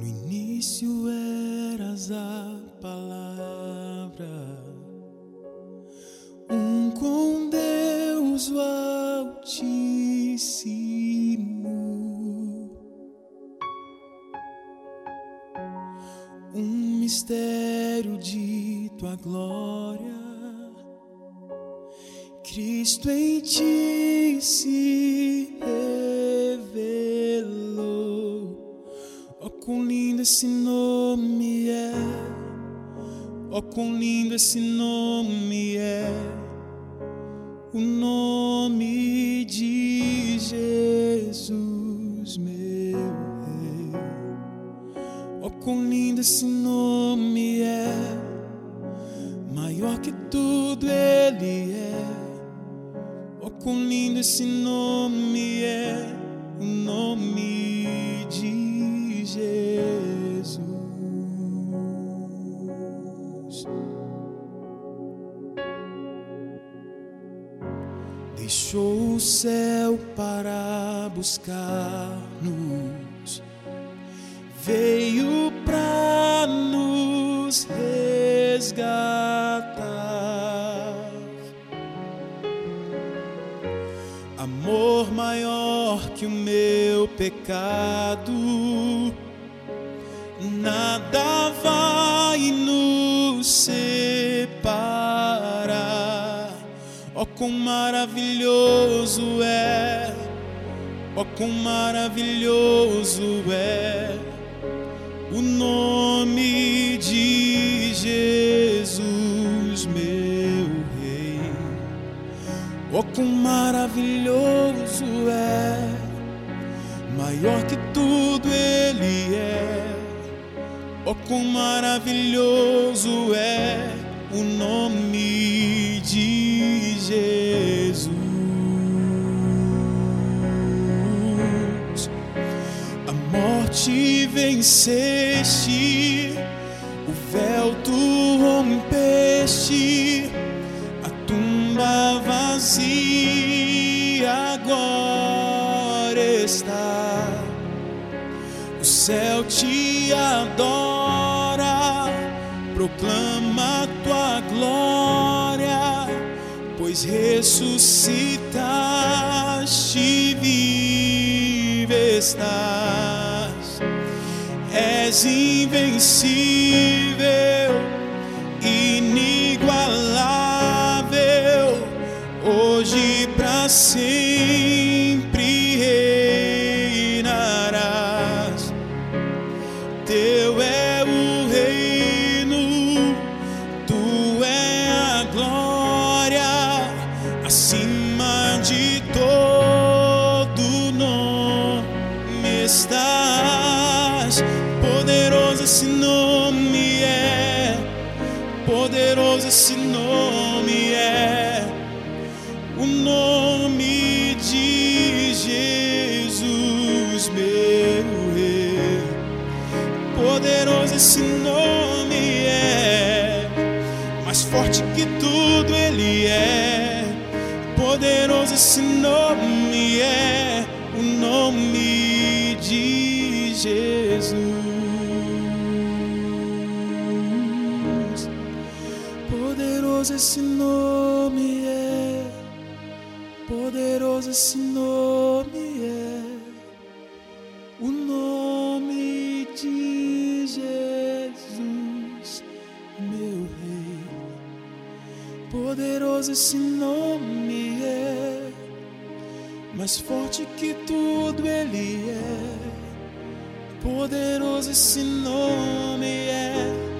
No início eras a palavra, um com Deus o Altíssimo, um mistério de tua glória. Cristo em ti se lindo esse nome é! Oh, quão lindo esse nome é! O nome de Jesus, meu Rei. Oh, quão lindo esse nome é! Maior que tudo Ele é. Oh, quão lindo esse nome é, o nome de Jesus. Deixou o céu para buscar-nos, veio para nos resgatar. Amor maior que o meu pecado, nada vai nos separar. Oh, quão maravilhoso é, oh, quão maravilhoso é o nome de Jesus, Oh, quão maravilhoso é, maior que tudo Ele é. Oh, quão maravilhoso é o nome de Jesus. A morte venceste, o véu tu céu te adora, proclama tua glória, pois ressuscitaste, vive estás. És invencível, esse nome é, o nome de Jesus, meu Rei poderoso esse nome é, mais forte que tudo ele é. Poderoso esse nome é, o nome de Jesus. Poderoso esse nome é, poderoso esse nome é o nome de Jesus, meu Rei. Poderoso esse nome é, mais forte que tudo Ele é. Poderoso esse nome é,